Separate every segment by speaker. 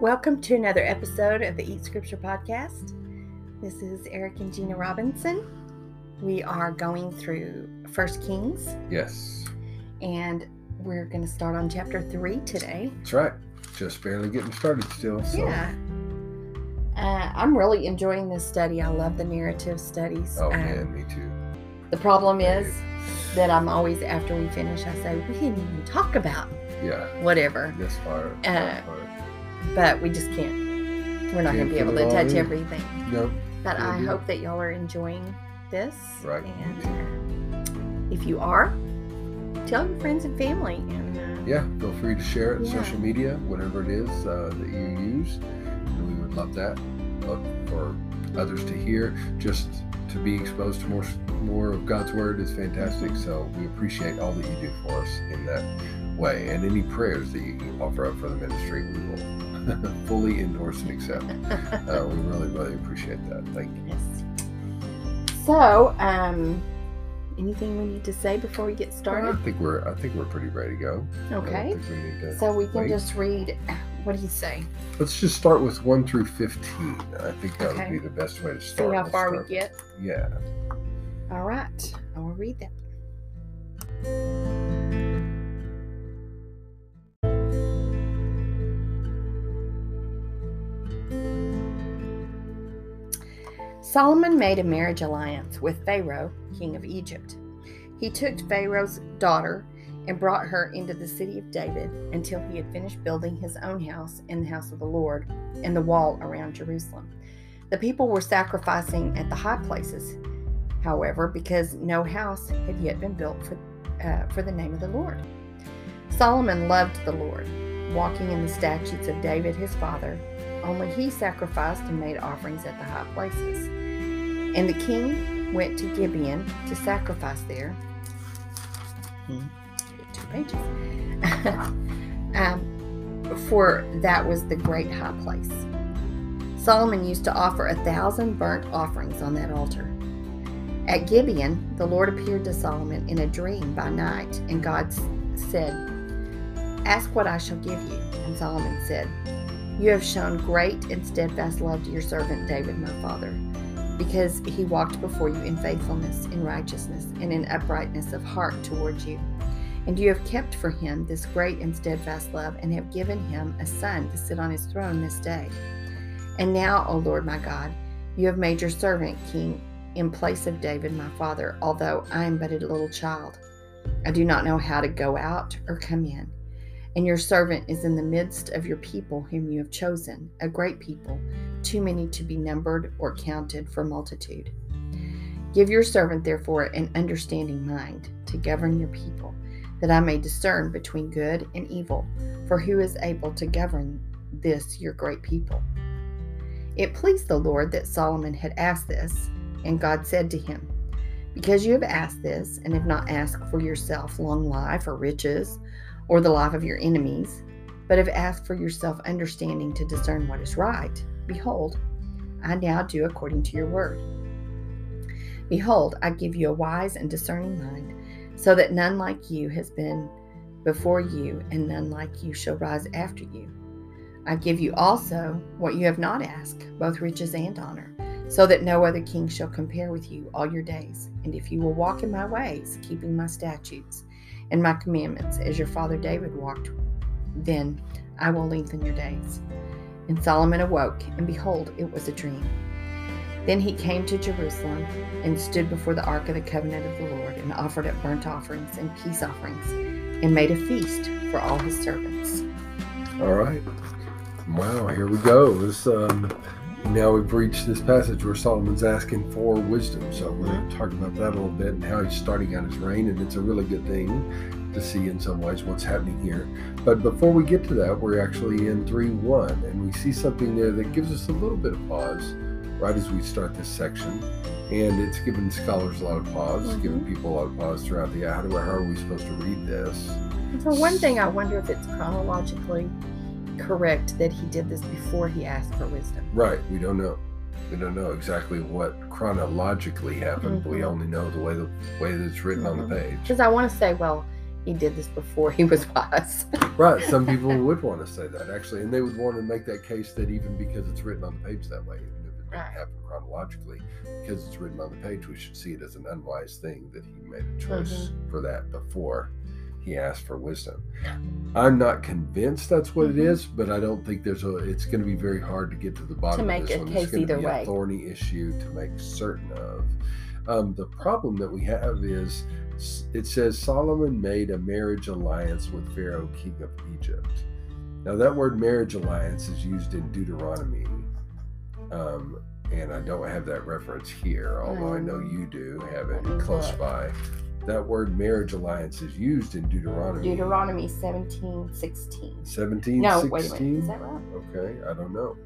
Speaker 1: Welcome to another episode of the Eat Scripture Podcast. This is Eric and Gina Robinson. We are going through First Kings,
Speaker 2: Yes,
Speaker 1: and we're going to start on chapter three today.
Speaker 2: that's right. Just barely getting started still. So.
Speaker 1: Yeah. Uh, I'm really enjoying this study. I love the narrative studies.
Speaker 2: Oh
Speaker 1: Um,
Speaker 2: man, me too.
Speaker 1: The problem is that I'm always, after we finish, I say, we didn't even talk about
Speaker 2: Yeah,
Speaker 1: whatever.
Speaker 2: this part.
Speaker 1: Uh. But we just can't. We're not going to be able to touch
Speaker 2: in.
Speaker 1: everything.
Speaker 2: Nope.
Speaker 1: But I hope that y'all are enjoying this.
Speaker 2: Right.
Speaker 1: And uh, if you are, tell your friends and family. And uh,
Speaker 2: Yeah, feel free to share it on
Speaker 1: Yeah.
Speaker 2: social media, whatever it is uh, that you use. And we would love that. Love for others to hear. Just to be exposed to more more of God's word is fantastic. So we appreciate all that you do for us in that way, and any prayers that you offer up for the ministry, we will fully endorse and accept. Uh, we really, really appreciate that. Thank you.
Speaker 1: yes. So, um, anything we need to say before we get started?
Speaker 2: I think we're I think we're pretty ready to go.
Speaker 1: Okay.
Speaker 2: we to
Speaker 1: So we can
Speaker 2: wait.
Speaker 1: just read. What do you say?
Speaker 2: Let's just start with one through fifteen. I think that
Speaker 1: Okay.
Speaker 2: would be the best way to start.
Speaker 1: See
Speaker 2: start.
Speaker 1: how
Speaker 2: Let's
Speaker 1: far we get.
Speaker 2: Yeah.
Speaker 1: All right. I will read that. Solomon made a marriage alliance with Pharaoh, king of Egypt. He took Pharaoh's daughter and brought her into the city of David until he had finished building his own house and the house of the Lord and the wall around Jerusalem. The people were sacrificing at the high places, however, because no house had yet been built for, uh, for the name of the Lord. Solomon loved the Lord, walking in the statutes of David his father. Only he sacrificed and made offerings at the high places. And the king went to Gibeon to sacrifice there. Hmm, Two pages. um, for that was the great high place. Solomon used to offer a thousand burnt offerings on that altar. At Gibeon, the Lord appeared to Solomon in a dream by night, and God said, Ask what I shall give you. And Solomon said, You have shown great and steadfast love to your servant David, my father, because he walked before you in faithfulness, in righteousness, and in uprightness of heart towards you. And you have kept for him this great and steadfast love, and have given him a son to sit on his throne this day. And now, O Lord my God, you have made your servant king in place of David my father, although I am but a little child. I do not know how to go out or come in. And your servant is in the midst of your people whom you have chosen, a great people, too many to be numbered or counted for multitude. Give your servant, therefore, an understanding mind to govern your people, that I may discern between good and evil, for who is able to govern this your great people? It pleased the Lord that Solomon had asked this, and God said to him, Because you have asked this, and have not asked for yourself long life or riches, or the life of your enemies, but have asked for yourself understanding to discern what is right, behold, I now do according to your word. Behold, I give you a wise and discerning mind, so that none like you has been before you, and none like you shall rise after you. I give you also what you have not asked, both riches and honor, so that no other king shall compare with you all your days. And if you will walk in my ways, keeping my statutes and my commandments, as your father David walked, then I will lengthen your days. And Solomon awoke, and behold, it was a dream. Then he came to Jerusalem and stood before the ark of the covenant of the Lord, and offered up burnt offerings and peace offerings, and made a feast for all his servants.
Speaker 2: All right. Wow, here we go. This um now we've reached this passage where Solomon's asking for wisdom. So we're going to mm-hmm. talk about that a little bit and how he's starting out his reign, and it's a really good thing to see in some ways what's happening here. But before we get to that, we're actually in 3 1, and we see something there that gives us a little bit of pause right as we start this section. And it's given scholars a lot of pause, mm-hmm. it's given people a lot of pause throughout the how, do, how are we supposed to read this?
Speaker 1: For one thing, I wonder if it's chronologically correct that he did this before he asked for wisdom.
Speaker 2: Right, we don't know. We don't know exactly what chronologically happened. but We only know the way the way that it's written on
Speaker 1: Mhm.
Speaker 2: the page.
Speaker 1: Because I want to say, well, he did this before he was wise.
Speaker 2: Right. Some people would want to say that actually, and they would want to make that case that even because it's written on the page that way, even if it didn't
Speaker 1: Right.
Speaker 2: happen chronologically, because it's written on the page, we should see it as an unwise thing that he made a choice
Speaker 1: Mm-hmm.
Speaker 2: for that before he asked for wisdom. I'm not convinced that's what
Speaker 1: Mhm.
Speaker 2: it is, but I don't think there's a. It's going to be very hard to get to the bottom to
Speaker 1: make
Speaker 2: of this
Speaker 1: a
Speaker 2: one.
Speaker 1: case
Speaker 2: It's going to
Speaker 1: either way.
Speaker 2: a thorny issue to make certain of. Um, the problem that we have is it says Solomon made a marriage alliance with Pharaoh, king of Egypt. Now, that word marriage alliance is used in Deuteronomy. Um, and I don't have that reference here, although I know you do have it close by. That word marriage alliance is used in Deuteronomy.
Speaker 1: Deuteronomy 17, 16.
Speaker 2: 17,
Speaker 1: No,
Speaker 2: 16?
Speaker 1: wait a minute. Is that right?
Speaker 2: Okay, I don't know.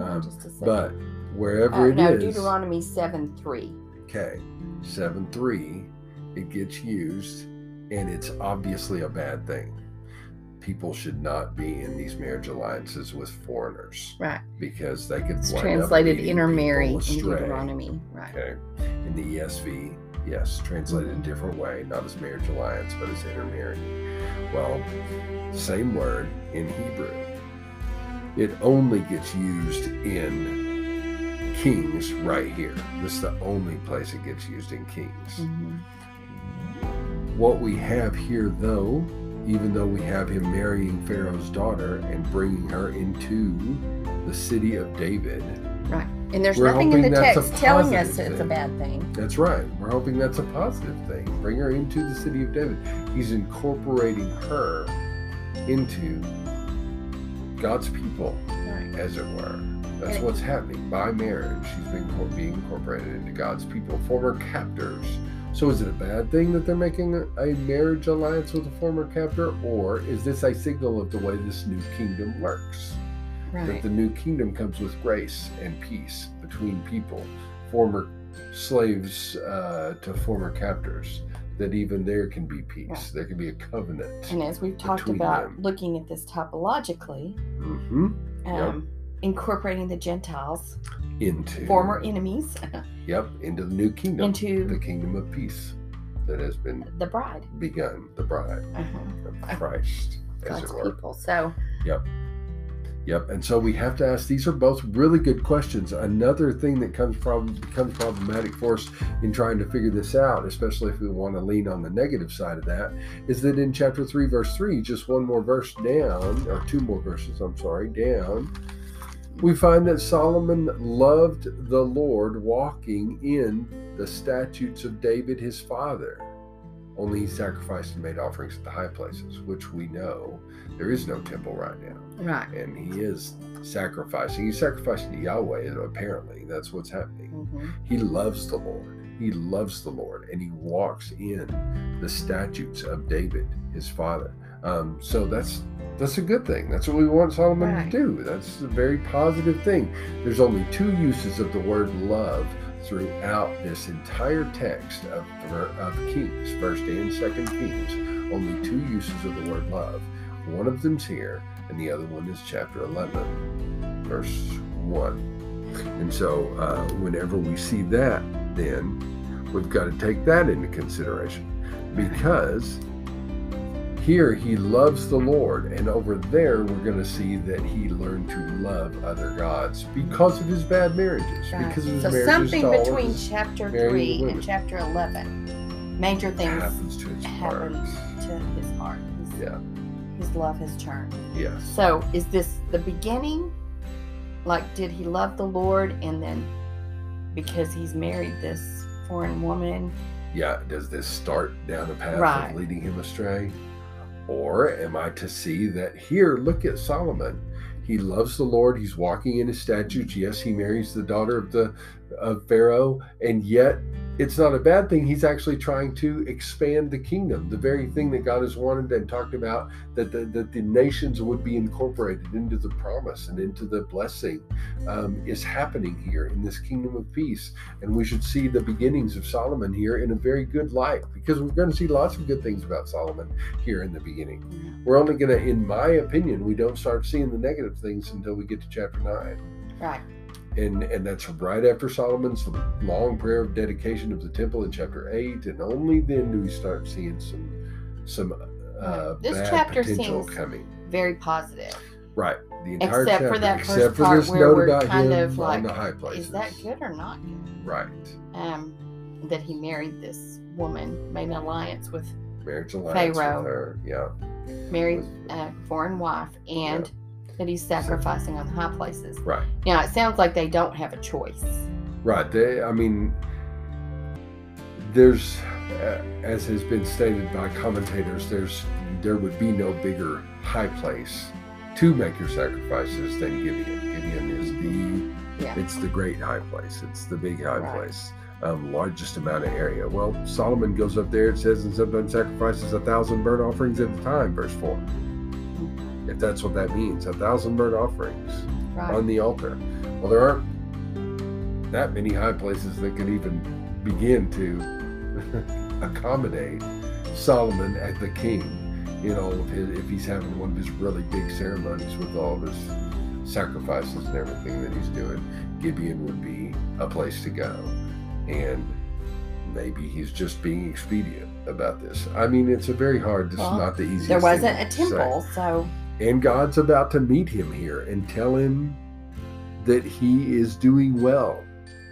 Speaker 2: Um,
Speaker 1: just a second.
Speaker 2: But wherever
Speaker 1: Uh,
Speaker 2: it
Speaker 1: no,
Speaker 2: is,
Speaker 1: Deuteronomy 7, 3.
Speaker 2: okay, 7 3, it gets used, and it's obviously a bad thing. People should not be in these marriage alliances with foreigners
Speaker 1: Right.
Speaker 2: because they could
Speaker 1: It's translated intermarry in. Deuteronomy. Right.
Speaker 2: Okay. In the ESV, yes, translated a different way, not as marriage alliance, but as intermarry. Well, same word in Hebrew. It only gets used in Kings right here. This is the only place it gets used in Kings.
Speaker 1: Mhm.
Speaker 2: What we have here, though, even though we have him marrying Pharaoh's daughter and bringing her into the city of David.
Speaker 1: And there's
Speaker 2: We're
Speaker 1: nothing in the
Speaker 2: hoping that's a
Speaker 1: text telling us
Speaker 2: positive
Speaker 1: it's a bad thing.
Speaker 2: That's right. We're hoping that's a positive thing. Bring her into the city of David. He's incorporating her into God's people,
Speaker 1: Right.
Speaker 2: as it were. That's what's happening. By marriage, she's being incorporated into God's people, former captors. So is it a bad thing that they're making a marriage alliance with a former captor? Or is this a signal of the way this new kingdom works? That the new kingdom comes with grace and peace between people, former slaves uh, to former captors, that even there can be peace.
Speaker 1: Right.
Speaker 2: There can be a covenant.
Speaker 1: And as we've talked about
Speaker 2: them.
Speaker 1: looking at this typologically,
Speaker 2: hmm
Speaker 1: um, incorporating the Gentiles,
Speaker 2: Into
Speaker 1: former enemies,
Speaker 2: Yep, into the new kingdom,
Speaker 1: Into the
Speaker 2: kingdom of peace that has been
Speaker 1: the bride,
Speaker 2: begun, the bride
Speaker 1: uh-huh.
Speaker 2: of Christ,
Speaker 1: God's people. So,
Speaker 2: Yep, and so we have to ask. These are both really good questions. Another thing that comes problem becomes problematic for us in trying to figure this out, especially if we want to lean on the negative side of that, is that in chapter three, verse three, just one more verse down, or two more verses, I'm sorry, down, we find that Solomon loved the Lord, walking in the statutes of David his father. Only he sacrificed and made offerings at the high places, which we know there is no temple right now
Speaker 1: right.
Speaker 2: and he is sacrificing. He's sacrificing to Yahweh, apparently. That's what's happening.
Speaker 1: hmm
Speaker 2: He loves the Lord. He loves the Lord, and he walks in the statutes of David, his father. Um, so that's that's a good thing. That's what we want Solomon
Speaker 1: Right.
Speaker 2: to do. That's a very positive thing. There's only two uses of the word love throughout this entire text of, of Kings, First and Second Kings. Only two uses of the word love. One of them's here, and the other one is chapter 11, verse 1. And so, uh, whenever we see that, then we've got to take that into consideration because here he loves the Lord, and over there we're going to see that he learned to love other gods because of his bad marriages.
Speaker 1: Right.
Speaker 2: Because of his
Speaker 1: So
Speaker 2: marriages
Speaker 1: something
Speaker 2: to all of
Speaker 1: between chapter three and chapter eleven, major things
Speaker 2: happens to his heart.
Speaker 1: to his heart. His,
Speaker 2: Yeah.
Speaker 1: his love has turned.
Speaker 2: Yes.
Speaker 1: So, is this the beginning? Like, did he love the Lord and then because he's married this foreign woman?
Speaker 2: yeah, does this start down a path
Speaker 1: Right.
Speaker 2: of leading him astray? Or am I to see that here, look at Solomon. He loves the Lord. He's walking in his statutes. Yes, he marries the daughter of the of Pharaoh, and yet it's not a bad thing. He's actually trying to expand the kingdom, the very thing that God has wanted and talked about that the, that the nations would be incorporated into the promise and into the blessing um, is happening here in this kingdom of peace. And we should see the beginnings of Solomon here in a very good light because we're going to see lots of good things about Solomon here in the beginning. We're only going to, in my opinion, we don't start seeing the negative things until we get to chapter 9
Speaker 1: Right.
Speaker 2: And and that's right after Solomon's long prayer of dedication of the temple in chapter eight, and only then do we start seeing some some uh,
Speaker 1: This
Speaker 2: bad
Speaker 1: chapter
Speaker 2: potential
Speaker 1: seems
Speaker 2: coming.
Speaker 1: very positive.
Speaker 2: Right. The entire
Speaker 1: Except
Speaker 2: chapter,
Speaker 1: for that first
Speaker 2: except for
Speaker 1: part
Speaker 2: this
Speaker 1: where
Speaker 2: note
Speaker 1: we're
Speaker 2: about
Speaker 1: kind
Speaker 2: him
Speaker 1: of like,
Speaker 2: the high places.
Speaker 1: Is that good or not good?
Speaker 2: Right.
Speaker 1: Um, that he married this woman, made an alliance with,
Speaker 2: Marriage alliance
Speaker 1: Pharaoh.
Speaker 2: with her. Yeah.
Speaker 1: married a foreign wife, and that he's sacrificing on the high places.
Speaker 2: Right.
Speaker 1: Now it sounds like they don't have a choice.
Speaker 2: Right. They, I mean, there's, as has been stated by commentators, there's there would be no bigger high place to make your sacrifices than Gibeon. Gibeon is the
Speaker 1: Yeah.
Speaker 2: it's the great high place. It's the big high
Speaker 1: Right.
Speaker 2: place. Um, largest amount of area. Well, Solomon goes up there. It says, and sometimes sacrifices a thousand burnt offerings at a time. Verse four. If that's what that means, a thousand burnt offerings
Speaker 1: Right.
Speaker 2: on the altar. Well, there aren't that many high places that could even begin to accommodate Solomon as the king. You know, if, he- if he's having one of his really big ceremonies with all of his sacrifices and everything that he's doing, Gibeon would be a place to go. And maybe he's just being expedient about this. I mean, it's a very hard. This
Speaker 1: Well,
Speaker 2: is not the easiest.
Speaker 1: there wasn't a temple, so
Speaker 2: And God's about to meet him here and tell him that he is doing well.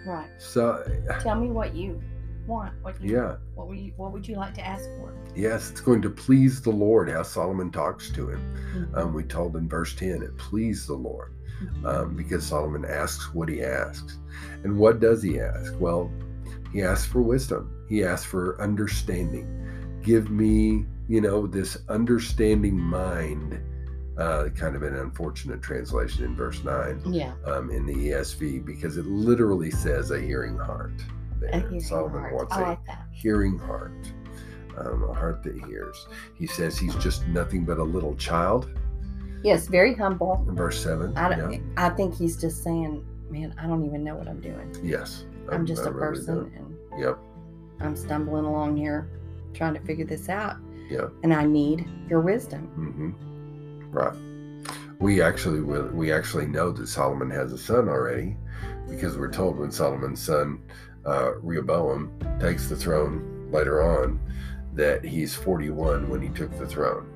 Speaker 1: right.
Speaker 2: So,
Speaker 1: Tell me what you want. What you,
Speaker 2: yeah,
Speaker 1: What would you What would you like to ask for?
Speaker 2: yes, it's going to please the Lord how Solomon talks to him.
Speaker 1: Mhm.
Speaker 2: Um, we told in verse 10, it pleased the Lord
Speaker 1: Mhm.
Speaker 2: um, because Solomon asks what he asks. And what does he ask? Well, he asks for wisdom, he asks for understanding. Give me, you know, this understanding mind. Uh, kind of an unfortunate translation in verse 9
Speaker 1: yeah.
Speaker 2: um, in the ESV because it literally says a hearing heart.
Speaker 1: A hearing
Speaker 2: Solomon
Speaker 1: heart.
Speaker 2: wants
Speaker 1: I
Speaker 2: a
Speaker 1: like that.
Speaker 2: hearing heart, um, a heart that hears. He says he's just nothing but a little child.
Speaker 1: Yes, very humble.
Speaker 2: In verse seven.
Speaker 1: I
Speaker 2: yeah.
Speaker 1: don't. I think he's just saying, "Man, I don't even know what I'm doing.
Speaker 2: Yes. I-
Speaker 1: I'm just a
Speaker 2: really
Speaker 1: person, and
Speaker 2: Yep.
Speaker 1: I'm stumbling along here, trying to figure this out.
Speaker 2: Yep.
Speaker 1: And I need your wisdom.
Speaker 2: hmm Right. We actually. We actually know that Solomon has a son already, because we're told when Solomon's son uh, Rehoboam takes the throne later on, that he's 41 when he took the throne,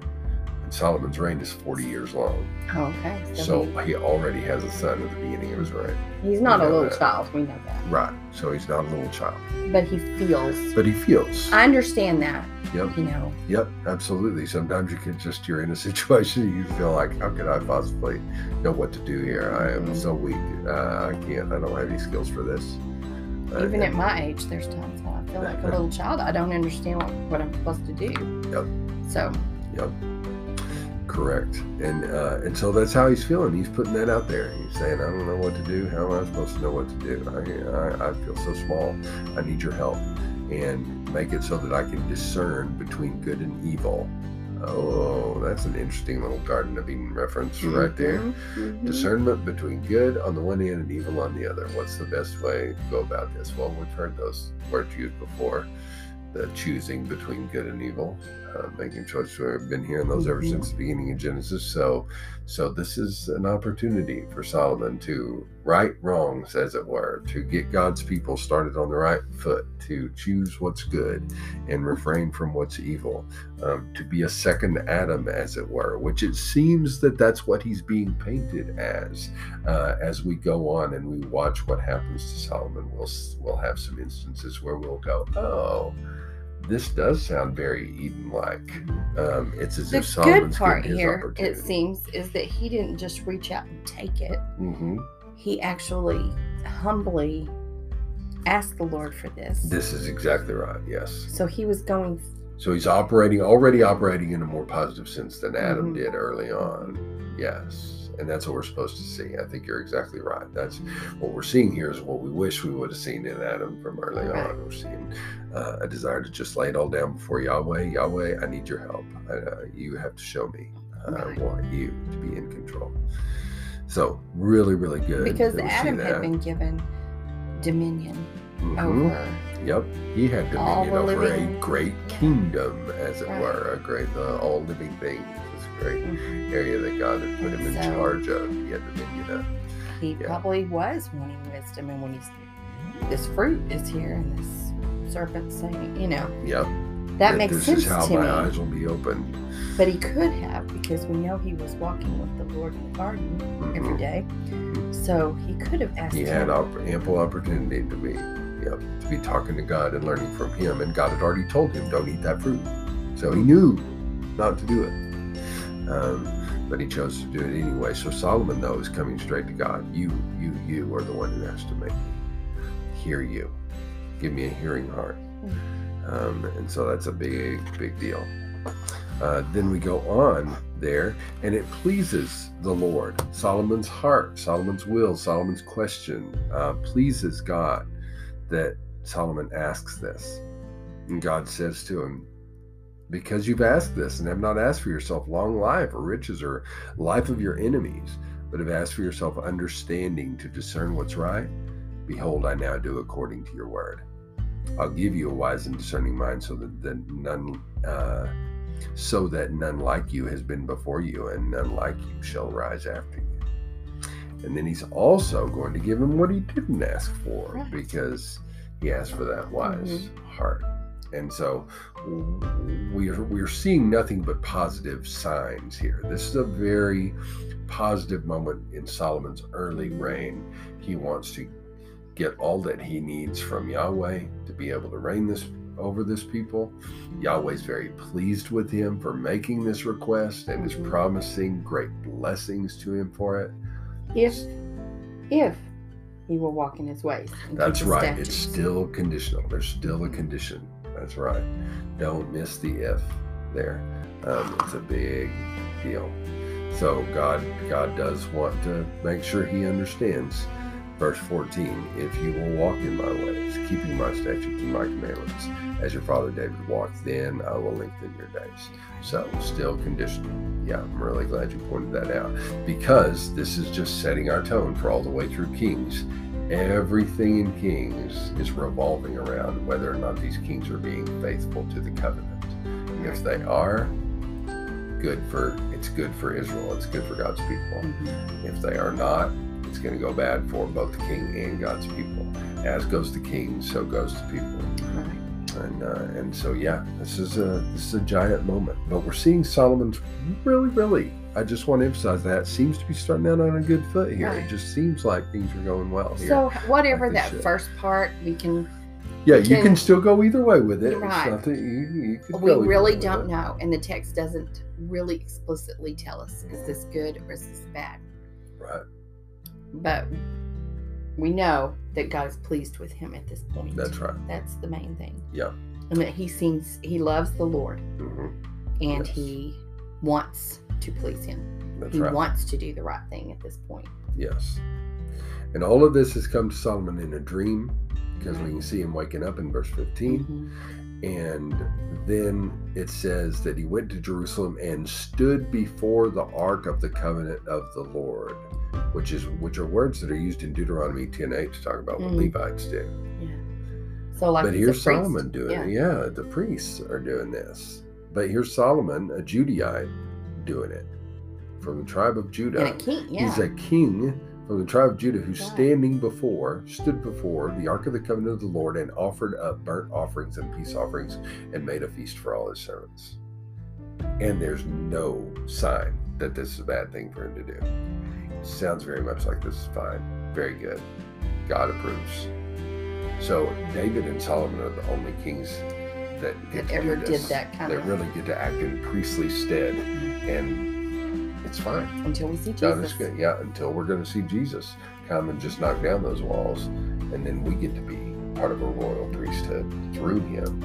Speaker 2: Solomon's reign is 40 years long.
Speaker 1: Oh, okay. So,
Speaker 2: So
Speaker 1: he-
Speaker 2: already has a son at the beginning of his reign.
Speaker 1: he's not a little
Speaker 2: that.
Speaker 1: child. We know that.
Speaker 2: Right. So he's not a little child,
Speaker 1: But he feels.
Speaker 2: but he feels.
Speaker 1: I understand that.
Speaker 2: Yep.
Speaker 1: You know.
Speaker 2: Yep, absolutely. Sometimes you can just you're in a situation you feel like, how could I possibly know what to do here? I am
Speaker 1: Mhm.
Speaker 2: so weak. Uh, I can't. I don't have any skills for this. Uh,
Speaker 1: Even at my age, there's times when I feel like a little child. I don't understand what, what I'm supposed to do.
Speaker 2: Yep.
Speaker 1: So
Speaker 2: Yep. Correct. And uh, and so that's how he's feeling. He's putting that out there. He's saying, I don't know what to do. How am I supposed to know what to do? I, I, I feel so small. I need your help. And make it so that I can discern between good and evil. Oh, that's an interesting little Garden of Eden reference right there.
Speaker 1: Mhm, mhm.
Speaker 2: Discernment between good on the one hand and evil on the other. What's the best way to go about this? Well, we've heard those words used before. The choosing between good and evil, uh, making choices. We've been hearing those ever
Speaker 1: Mhm.
Speaker 2: since the beginning of Genesis. So, so this is an opportunity for Solomon to right wrongs, as it were, to get God's people started on the right foot, to choose what's good and refrain from what's evil, um, to be a second Adam, as it were, which it seems that that's what he's being painted as. Uh, as we go on and we watch what happens to Solomon, we'll we'll have some instances where we'll go, oh. This does sound very Eden-like. Um, it's as
Speaker 1: The
Speaker 2: if
Speaker 1: good
Speaker 2: Solomon's
Speaker 1: part
Speaker 2: getting his
Speaker 1: here, it seems, is that he didn't just reach out and take it.
Speaker 2: hmm
Speaker 1: He actually humbly asked the Lord for this.
Speaker 2: This is exactly right. Yes.
Speaker 1: So he was going.
Speaker 2: So he's operating already operating in a more positive sense than Adam
Speaker 1: Mhm.
Speaker 2: did early on. Yes. And that's what we're supposed to see. I think you're exactly right. That's what we're seeing here is what we wish we would have seen in Adam from early on. We're seeing uh, a desire to just lay it all down before Yahweh. Yahweh, I need your help. Uh, you have to show me. I want you to be in control. So really, really good.
Speaker 1: Because Adam had been given dominion
Speaker 2: Mhm.
Speaker 1: over.
Speaker 2: Yep, he had dominion over
Speaker 1: living-
Speaker 2: a great kingdom, as it
Speaker 1: Right.
Speaker 2: were, a great uh, all living things. It's a great
Speaker 1: Mhm.
Speaker 2: area that God had put him in charge of. He had dominion of.
Speaker 1: He
Speaker 2: Yeah.
Speaker 1: probably was wanting wisdom, and when he's this fruit is here, and this serpent saying, you know,
Speaker 2: Yep,
Speaker 1: That makes
Speaker 2: this
Speaker 1: sense
Speaker 2: is how
Speaker 1: to
Speaker 2: my
Speaker 1: me.
Speaker 2: eyes will be opened.
Speaker 1: But he could have because we know he was walking with the Lord in the garden every
Speaker 2: Mhm.
Speaker 1: day. So he could have asked
Speaker 2: He
Speaker 1: him.
Speaker 2: had op- ample opportunity to be, yep, to be talking to God and learning from Him, and God had already told him, "Don't eat that fruit," so he knew not to do it. Um, but he chose to do it anyway. So Solomon, though, is coming straight to God. You, you, you are the one who has to make me hear you. Give me a hearing heart. Um, and so that's a big, big deal. Uh, then we go on there, and it pleases the Lord. Solomon's heart, Solomon's will, Solomon's question uh, pleases God that Solomon asks this. And God says to him, Because you've asked this and have not asked for yourself long life or riches or life of your enemies, but have asked for yourself understanding to discern what's right, behold, I now do according to your word. I'll give you a wise and discerning mind so that, that none uh, so that none like you has been before you, and none like you shall rise after you. And then he's also going to give him what he didn't ask for
Speaker 1: Right.
Speaker 2: because he asked for that wise heart. And so we're we're seeing nothing but positive signs here. This is a very positive moment in Solomon's early reign. He wants to get all that he needs from Yahweh to be able to reign this over this people. Yahweh's very pleased with him for making this request and is
Speaker 1: Mhm.
Speaker 2: promising great blessings to him for it.
Speaker 1: if if he will walk in his ways.
Speaker 2: That's right. It's still conditional. There's still a condition. That's right. Don't miss the if there. Um, it's a big deal. So God, God does want to make sure He understands. Verse 14: If you will walk in my ways, keeping my statutes and my commandments, as your father David walked, then I will lengthen your days. So still conditional. Yeah, I'm really glad you pointed that out because this is just setting our tone for all the way through Kings everything in Kings is revolving around whether or not these kings are being faithful to the covenant. If they are, good for it's good for Israel. It's good for God's people.
Speaker 1: Mhm.
Speaker 2: If they are not, it's going to go bad for both the king and God's people. As goes the king, so goes the people.
Speaker 1: Right.
Speaker 2: And uh, and so yeah, this is a this is a giant moment. But we're seeing Solomon's really, really. I just want to emphasize that seems to be starting out on a good foot here.
Speaker 1: Right.
Speaker 2: It just seems like things are going well here.
Speaker 1: So whatever
Speaker 2: Like
Speaker 1: that
Speaker 2: should.
Speaker 1: first part, we can
Speaker 2: yeah,
Speaker 1: we
Speaker 2: you
Speaker 1: can-
Speaker 2: still go either way with it.
Speaker 1: Right.
Speaker 2: You, you
Speaker 1: we really don't know, and the text doesn't really explicitly tell us is this good or is this bad.
Speaker 2: Right.
Speaker 1: But we know that God is pleased with him at this point.
Speaker 2: That's right.
Speaker 1: That's the main thing.
Speaker 2: Yeah.
Speaker 1: And that he seems he loves the Lord
Speaker 2: hmm
Speaker 1: and
Speaker 2: Yes.
Speaker 1: he wants to please him.
Speaker 2: That's
Speaker 1: he
Speaker 2: right.
Speaker 1: wants to do the right thing at this point.
Speaker 2: Yes. And all of this has come to Solomon in a dream because we can see him waking up in verse 15.
Speaker 1: Mhm.
Speaker 2: And then it says that he went to Jerusalem and stood before the ark of the covenant of the Lord, which is which are words that are used in Deuteronomy 10:8 to talk about what
Speaker 1: Mhm.
Speaker 2: Levites do. Yeah.
Speaker 1: So like
Speaker 2: but here's. Solomon doing
Speaker 1: yeah.
Speaker 2: it. Yeah, the priests are doing this. But here's Solomon, a Judahite, doing it from the tribe of Judah.
Speaker 1: And a king, yeah.
Speaker 2: He's a king from the tribe of Judah who's
Speaker 1: Right.
Speaker 2: standing before, stood before the ark of the covenant of the Lord and offered up burnt offerings and peace offerings and made a feast for all his servants. And there's no sign that this is a bad thing for him to do. Sounds very much like this is fine. Very good. God approves. So David and Solomon are the only kings that
Speaker 1: that ever did that kind of
Speaker 2: That
Speaker 1: of
Speaker 2: really get to act in priestly stead, and it's fine.
Speaker 1: until we see
Speaker 2: God
Speaker 1: Jesus.
Speaker 2: Yeah, until we're going to see Jesus come and just knock down those walls, and then we get to be part of a royal priesthood through Him.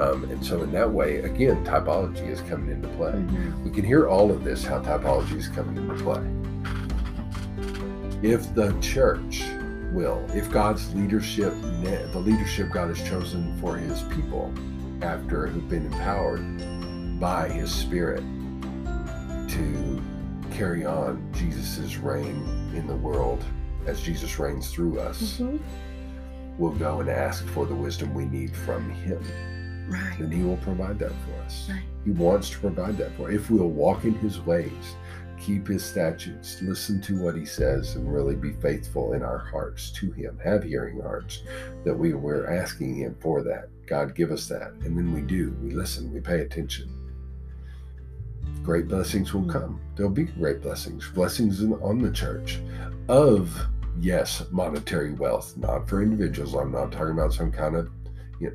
Speaker 2: Um, and so, in that way, again, typology is coming into play.
Speaker 1: Mhm.
Speaker 2: We can hear all of this how typology is coming into play. If the church will, if God's leadership, the leadership God has chosen for His people, after who've been empowered by His Spirit to carry on Jesus' reign in the world as Jesus reigns through us,
Speaker 1: Mhm.
Speaker 2: we'll go and ask for the wisdom we need from Him
Speaker 1: Right.
Speaker 2: then he will provide that for us.
Speaker 1: Right.
Speaker 2: He wants to provide that for us. If we'll walk in his ways, keep his statutes, listen to what he says, and really be faithful in our hearts to him. Have hearing hearts that we, we're asking him for that. God, give us that. And then we do. We listen, we pay attention. Great blessings will come. There'll be great blessings, blessings in, on the church of, yes, monetary wealth, not for individuals. I'm not talking about some kind of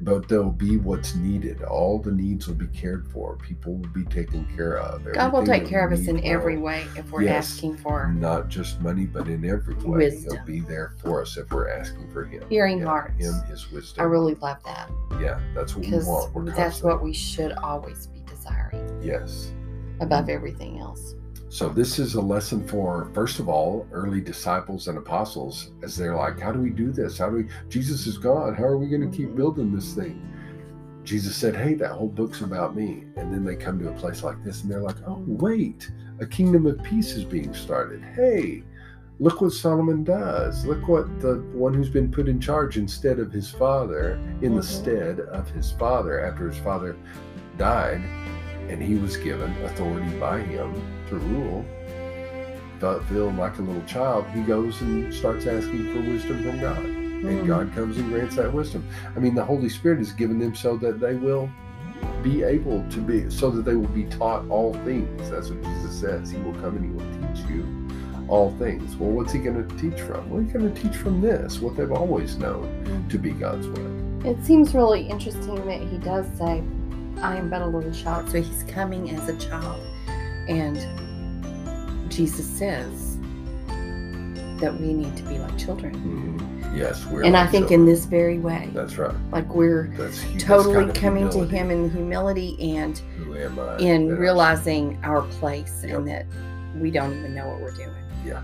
Speaker 2: but there'll be what's needed. All the needs will be cared for. People will be taken care of.
Speaker 1: God will take care of us in every way if we're yes, asking for
Speaker 2: not just money, but in every way. Wisdom. He'll be there for us if we're asking for Him.
Speaker 1: Hearing yeah, hearts.
Speaker 2: Him, His wisdom.
Speaker 1: I really love that.
Speaker 2: Yeah, that's what we want. We're
Speaker 1: that's what we should always be desiring.
Speaker 2: Yes.
Speaker 1: Above everything else.
Speaker 2: So, this is a lesson for, first of all, early disciples and apostles as they're like, How do we do this? How do we? Jesus is God. How are we going to keep mm-hmm. building this thing? Jesus said, Hey, that whole book's about me. And then they come to a place like this and they're like, Oh, wait, a kingdom of peace is being started. Hey, look what Solomon does. Look what the one who's been put in charge instead of his father, in mm-hmm. the stead of his father, after his father died, and he was given authority by him to rule, but feeling like a little child, he goes and starts asking for wisdom from God. And hmm. God comes and grants that wisdom. I mean, the Holy Spirit is given them so that they will be able to be, so that they will be taught all things. That's what Jesus says. He will come and he will teach you all things. Well, what's he going to teach from? Well, he's going to teach from this, what they've always known to be God's way.
Speaker 1: It seems really interesting that he does say, I am but a little child. So he's coming as a child. And Jesus says that we need to be like children.
Speaker 2: Mm-hmm. Yes, we're.
Speaker 1: And I think children. in this very way.
Speaker 2: That's right.
Speaker 1: Like we're that's, totally that's coming to Him in humility and in realizing our place yep. and that we don't even know what we're doing.
Speaker 2: Yeah.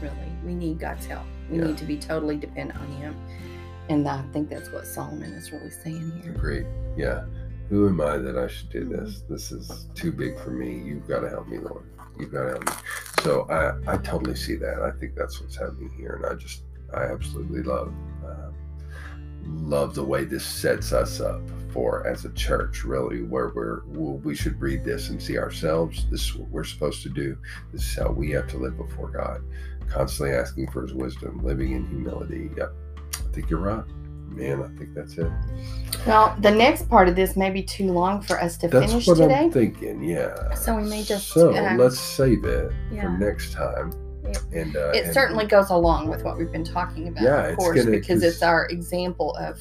Speaker 1: Really, we need God's help. We yeah. need to be totally dependent on Him. And I think that's what Solomon is really saying here.
Speaker 2: Great. Yeah. Who am I that I should do this? This is too big for me. You've got to help me, Lord. You've got to help me. So I, I totally see that. I think that's what's happening here, and I just, I absolutely love, uh, love the way this sets us up for as a church. Really, where we're, we should read this and see ourselves. This is what we're supposed to do. This is how we have to live before God. Constantly asking for His wisdom, living in humility. Yep, I think you're right man, I think that's it.
Speaker 1: Well, the next part of this may be too long for us to
Speaker 2: that's
Speaker 1: finish
Speaker 2: what
Speaker 1: today.
Speaker 2: I'm thinking, yeah.
Speaker 1: So we may just.
Speaker 2: So uh, let's save it yeah. for next time.
Speaker 1: It, and uh, it and, certainly goes along with what we've been talking about,
Speaker 2: yeah,
Speaker 1: of course,
Speaker 2: gonna,
Speaker 1: because it's our example of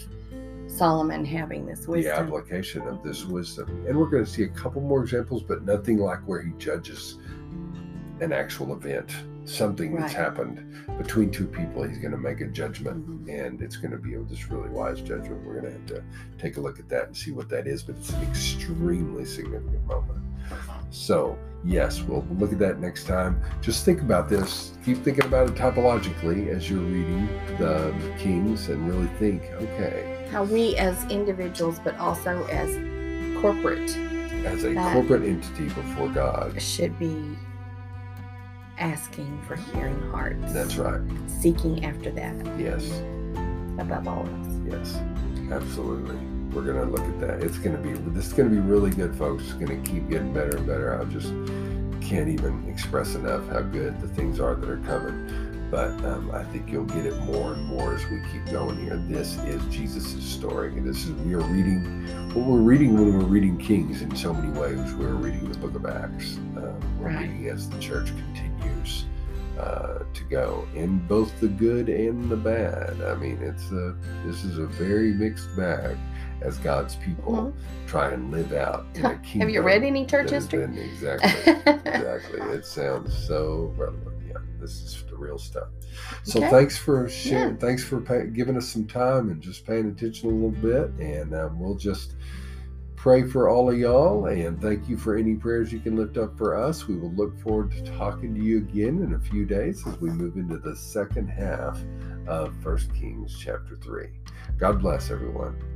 Speaker 1: Solomon having this wisdom.
Speaker 2: The application of this wisdom. And we're going to see a couple more examples, but nothing like where he judges an actual event something right. that's happened between two people. He's going to make a judgment, mm-hmm. and it's going to be a this really wise judgment. We're going to have to take a look at that and see what that is, but it's an extremely significant moment. So, yes, we'll look at that next time. Just think about this. Keep thinking about it typologically as you're reading the Kings and really think, okay.
Speaker 1: How we as individuals, but also as corporate,
Speaker 2: as a corporate entity before God,
Speaker 1: should be asking for hearing hearts.
Speaker 2: That's right.
Speaker 1: Seeking after that.
Speaker 2: Yes.
Speaker 1: Above all else.
Speaker 2: Yes. Absolutely. We're gonna look at that. It's gonna be this is gonna be really good, folks. It's gonna keep getting better and better. I just can't even express enough how good the things are that are coming but um, I think you'll get it more and more as we keep going here. This is Jesus' story. And this is, we are reading what we're reading when we're reading Kings in so many ways. We're reading the book of Acts. Um, we're right. reading as the church continues uh, to go in both the good and the bad. I mean, it's a, this is a very mixed bag as God's people mm-hmm. try and live out in a kingdom.
Speaker 1: Have you read any church history?
Speaker 2: Been, exactly. exactly. It sounds so relevant this is the real stuff. So okay. thanks for sharing. Yeah. Thanks for pay, giving us some time and just paying attention a little bit. And um, we'll just pray for all of y'all. And thank you for any prayers you can lift up for us. We will look forward to talking to you again in a few days as we move into the second half of First Kings chapter three. God bless everyone.